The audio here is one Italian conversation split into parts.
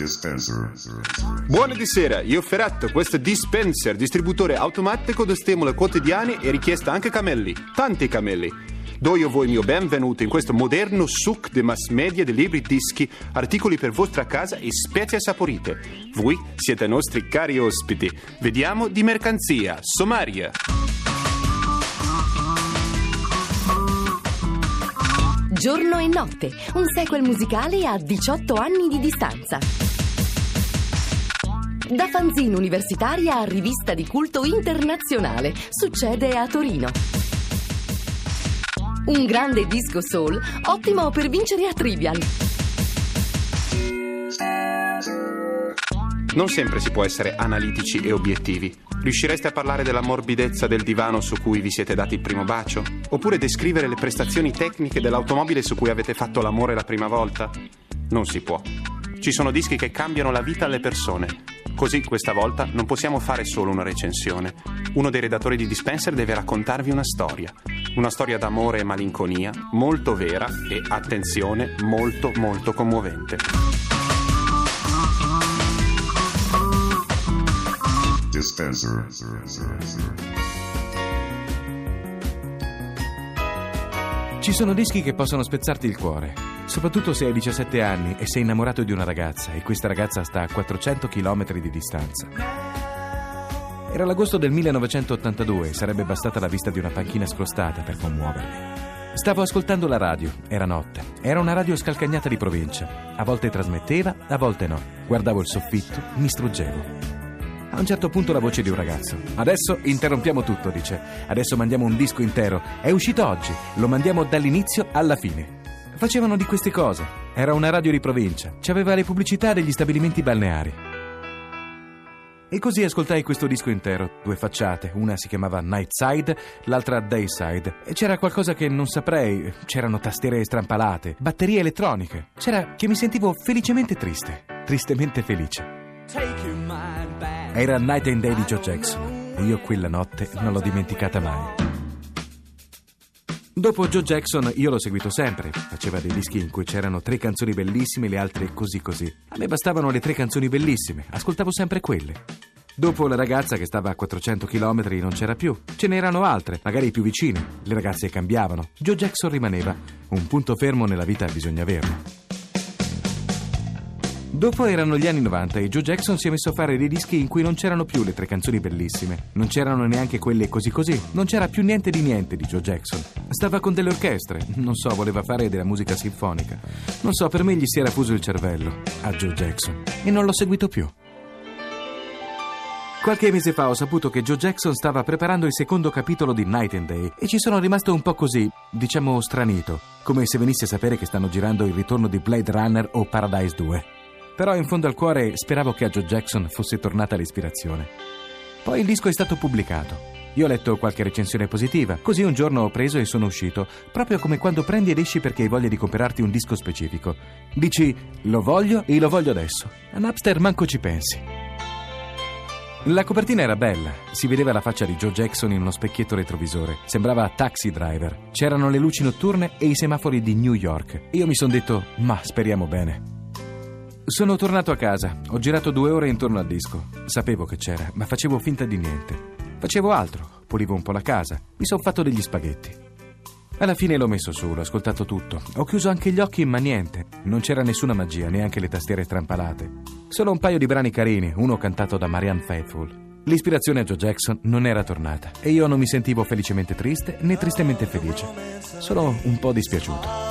Dispenser. Buonasera, io Ferratto, questo è Dispenser, distributore automatico di stimoli quotidiani e richiesta anche camelli, tanti camelli. Do io voi il mio benvenuto in questo moderno suc di mass media di libri, dischi, articoli per vostra casa e spezie saporite. Voi siete nostri cari ospiti. Vediamo di mercanzia, sommaria. Giorno e notte, un sequel musicale a 18 anni di distanza. Da fanzine universitaria a rivista di culto internazionale, succede a Torino. Un grande disco soul, ottimo per vincere a Trivial. Non sempre si può essere analitici e obiettivi. Riuscireste a parlare della morbidezza del divano su cui vi siete dati il primo bacio? Oppure descrivere le prestazioni tecniche dell'automobile su cui avete fatto l'amore la prima volta? Non si può. Ci sono dischi che cambiano la vita alle persone. Così questa volta non possiamo fare solo una recensione. Uno dei redattori di Dispenser deve raccontarvi una storia. Una storia d'amore e malinconia, molto vera e, attenzione, molto molto commovente. Dispenser. Ci sono dischi che possono spezzarti il cuore, soprattutto se hai 17 anni e sei innamorato di una ragazza e questa ragazza sta a 400 km di distanza. Era l'agosto del 1982 e sarebbe bastata la vista di una panchina scrostata per commuovermi. Stavo ascoltando la radio, era notte. Era una radio scalcagnata di provincia. A volte trasmetteva, a volte no. Guardavo il soffitto, mi struggevo. A un certo punto la voce di un ragazzo. Adesso interrompiamo tutto, dice. Adesso mandiamo un disco intero. È uscito oggi. Lo mandiamo dall'inizio alla fine. Facevano di queste cose. Era una radio di provincia. C'aveva le pubblicità degli stabilimenti balneari. E così ascoltai questo disco intero, due facciate, una si chiamava Nightside, l'altra Dayside, e c'era qualcosa che non saprei, c'erano tastiere strampalate, batterie elettroniche, c'era che mi sentivo felicemente triste, tristemente felice. Era Night and Day di Joe Jackson e io quella notte non l'ho dimenticata mai. Dopo Joe Jackson io l'ho seguito sempre. Faceva dei dischi in cui c'erano tre canzoni bellissime e le altre così così. A me bastavano le tre canzoni bellissime, ascoltavo sempre quelle. Dopo la ragazza che stava a 400 km non c'era più. Ce n'erano altre, magari più vicine. Le ragazze cambiavano. Joe Jackson rimaneva. Un punto fermo nella vita bisogna averlo. Dopo erano gli anni 90 e Joe Jackson si è messo a fare dei dischi in cui non c'erano più le tre canzoni bellissime, non c'erano neanche quelle così così, non c'era più niente di niente di Joe Jackson. Stava con delle orchestre, non so, voleva fare della musica sinfonica. Non so, per me gli si era fuso il cervello a Joe Jackson e non l'ho seguito più. Qualche mese fa ho saputo che Joe Jackson stava preparando il secondo capitolo di Night and Day e ci sono rimasto un po' così, diciamo stranito, come se venisse a sapere che stanno girando il ritorno di Blade Runner o Paradise 2. Però in fondo al cuore speravo che a Joe Jackson fosse tornata l'ispirazione. Poi il disco è stato pubblicato. Io ho letto qualche recensione positiva, così un giorno ho preso e sono uscito, proprio come quando prendi ed esci perché hai voglia di comprarti un disco specifico. Dici, lo voglio e lo voglio adesso. A Napster manco ci pensi. La copertina era bella, si vedeva la faccia di Joe Jackson in uno specchietto retrovisore. Sembrava Taxi Driver. C'erano le luci notturne e i semafori di New York. Io mi sono detto, ma speriamo bene. Sono tornato a casa, ho girato due ore intorno al disco. Sapevo che c'era, ma facevo finta di niente. Facevo altro, pulivo un po' la casa, mi sono fatto degli spaghetti. Alla fine l'ho messo su, l'ho ascoltato tutto. Ho chiuso anche gli occhi, ma niente. Non c'era nessuna magia, neanche le tastiere strampalate. Solo un paio di brani carini, uno cantato da Marianne Faithfull. L'ispirazione a Joe Jackson non era tornata e io non mi sentivo felicemente triste né tristemente felice. Solo un po' dispiaciuto.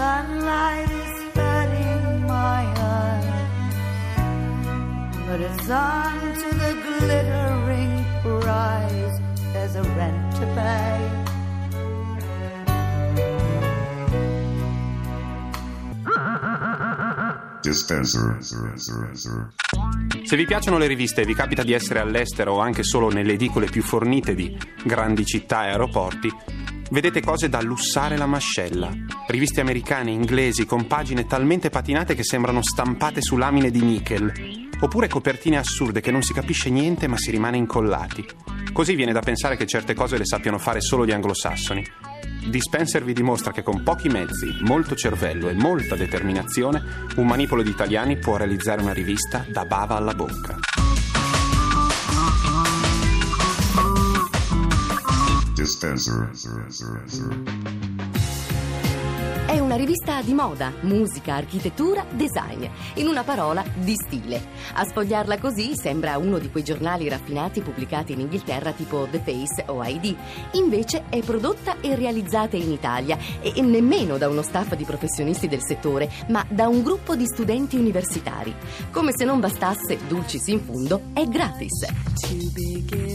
Sunlight is hurting my eyes, but it's on to the glittering prize. There's a rent to pay. dispenser, Se vi piacciono le riviste e vi capita di essere all'estero o anche solo nelle edicole più fornite di grandi città e aeroporti, vedete cose da lussare la mascella. Riviste americane, inglesi, con pagine talmente patinate che sembrano stampate su lamine di nickel. Oppure copertine assurde che non si capisce niente ma si rimane incollati. Così viene da pensare che certe cose le sappiano fare solo gli anglosassoni. Dispenser vi dimostra che con pochi mezzi, molto cervello e molta determinazione, un manipolo di italiani può realizzare una rivista da bava alla bocca. Dispenser, È una rivista di moda, musica, architettura, design. In una parola, di stile. A sfogliarla così sembra uno di quei giornali raffinati pubblicati in Inghilterra tipo The Face o ID. Invece è prodotta e realizzata in Italia e nemmeno da uno staff di professionisti del settore, ma da un gruppo di studenti universitari. Come se non bastasse, dulcis in fundo, è gratis.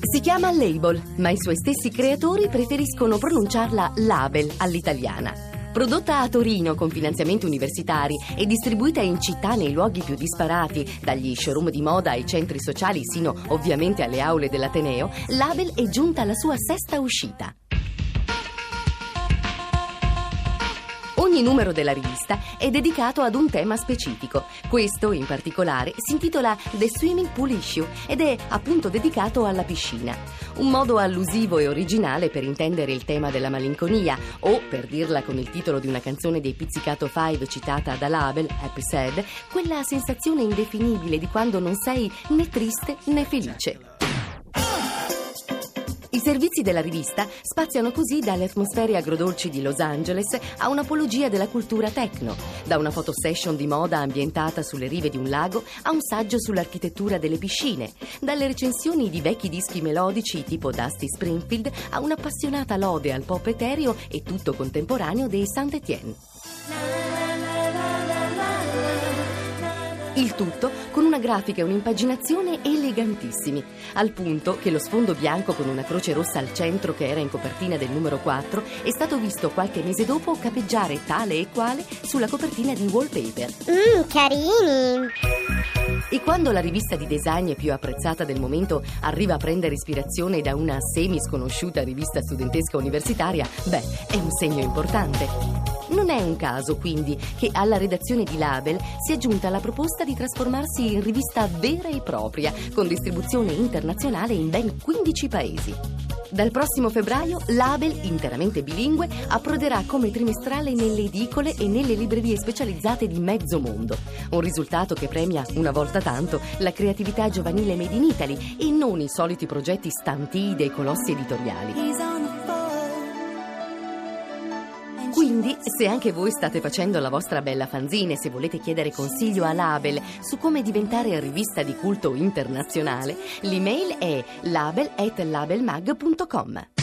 Si chiama Label, ma i suoi stessi creatori preferiscono pronunciarla Label all'italiana. Prodotta a Torino con finanziamenti universitari e distribuita in città nei luoghi più disparati, dagli showroom di moda ai centri sociali sino ovviamente alle aule dell'Ateneo, Label è giunta alla sua sesta uscita. Ogni numero della rivista è dedicato ad un tema specifico. Questo, in particolare, si intitola The Swimming Pool Issue ed è appunto dedicato alla piscina. Un modo allusivo e originale per intendere il tema della malinconia o, per dirla con il titolo di una canzone dei Pizzicato 5 citata da Label, Happy Sad, quella sensazione indefinibile di quando non sei né triste né felice. I servizi della rivista spaziano così dalle atmosfere agrodolci di Los Angeles a un'apologia della cultura techno, da una fotosession di moda ambientata sulle rive di un lago a un saggio sull'architettura delle piscine, dalle recensioni di vecchi dischi melodici tipo Dusty Springfield a un'appassionata lode al pop etereo e tutto contemporaneo dei Saint-Étienne. Il tutto con una grafica e un'impaginazione elegantissimi, al punto che lo sfondo bianco con una croce rossa al centro che era in copertina del numero 4 è stato visto qualche mese dopo capeggiare tale e quale sulla copertina di Wallpaper. Mmm, carini! E quando la rivista di design più apprezzata del momento arriva a prendere ispirazione da una semi sconosciuta rivista studentesca universitaria, beh, è un segno importante. Non è un caso, quindi, che alla redazione di Label sia giunta la proposta di trasformarsi in rivista vera e propria, con distribuzione internazionale in ben 15 paesi. Dal prossimo febbraio Label, interamente bilingue, approderà come trimestrale nelle edicole e nelle librerie specializzate di mezzo mondo. Un risultato che premia, una volta tanto, la creatività giovanile made in Italy e non i soliti progetti stantii dei colossi editoriali. Quindi, se anche voi state facendo la vostra bella fanzine, se volete chiedere consiglio a Label su come diventare rivista di culto internazionale, l'email è label@labelmag.com.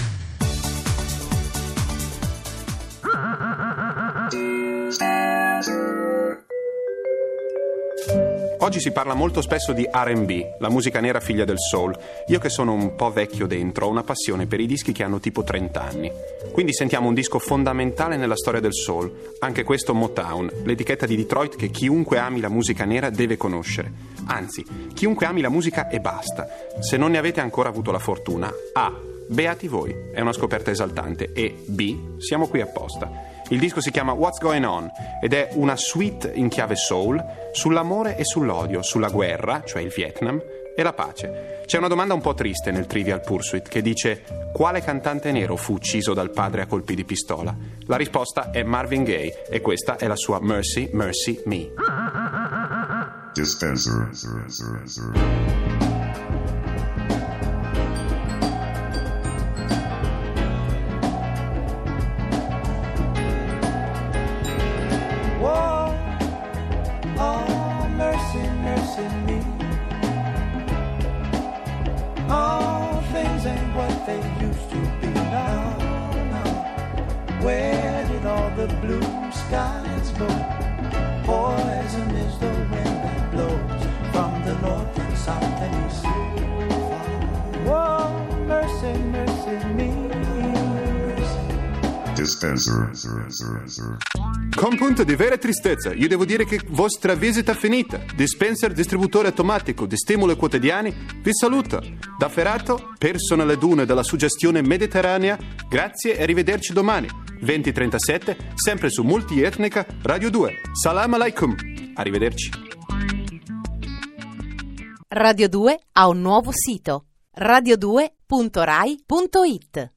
Oggi si parla molto spesso di RB, la musica nera figlia del soul. Io che sono un po' vecchio dentro ho una passione per i dischi che hanno tipo 30 anni. Quindi sentiamo un disco fondamentale nella storia del soul, anche questo Motown, l'etichetta di Detroit che chiunque ami la musica nera deve conoscere. Anzi, chiunque ami la musica e basta. Se non ne avete ancora avuto la fortuna, A. Beati voi, è una scoperta esaltante e B. Siamo qui apposta. Il disco si chiama What's Going On ed è una suite in chiave soul sull'amore e sull'odio, sulla guerra, cioè il Vietnam, e la pace. C'è una domanda un po' triste nel Trivial Pursuit che dice quale cantante nero fu ucciso dal padre a colpi di pistola? La risposta è Marvin Gaye e questa è la sua Mercy, Mercy Me. dispenser, Con punto di vera tristezza, io devo dire che vostra visita è finita. Dispenser, distributore automatico di stimoli quotidiani, vi saluta. Da Ferrato, personale dune della suggestione mediterranea, grazie e arrivederci domani. 2037, sempre su Multietnica Radio 2. Salam alaikum. Arrivederci. Radio 2 ha un nuovo sito radio2.rai.it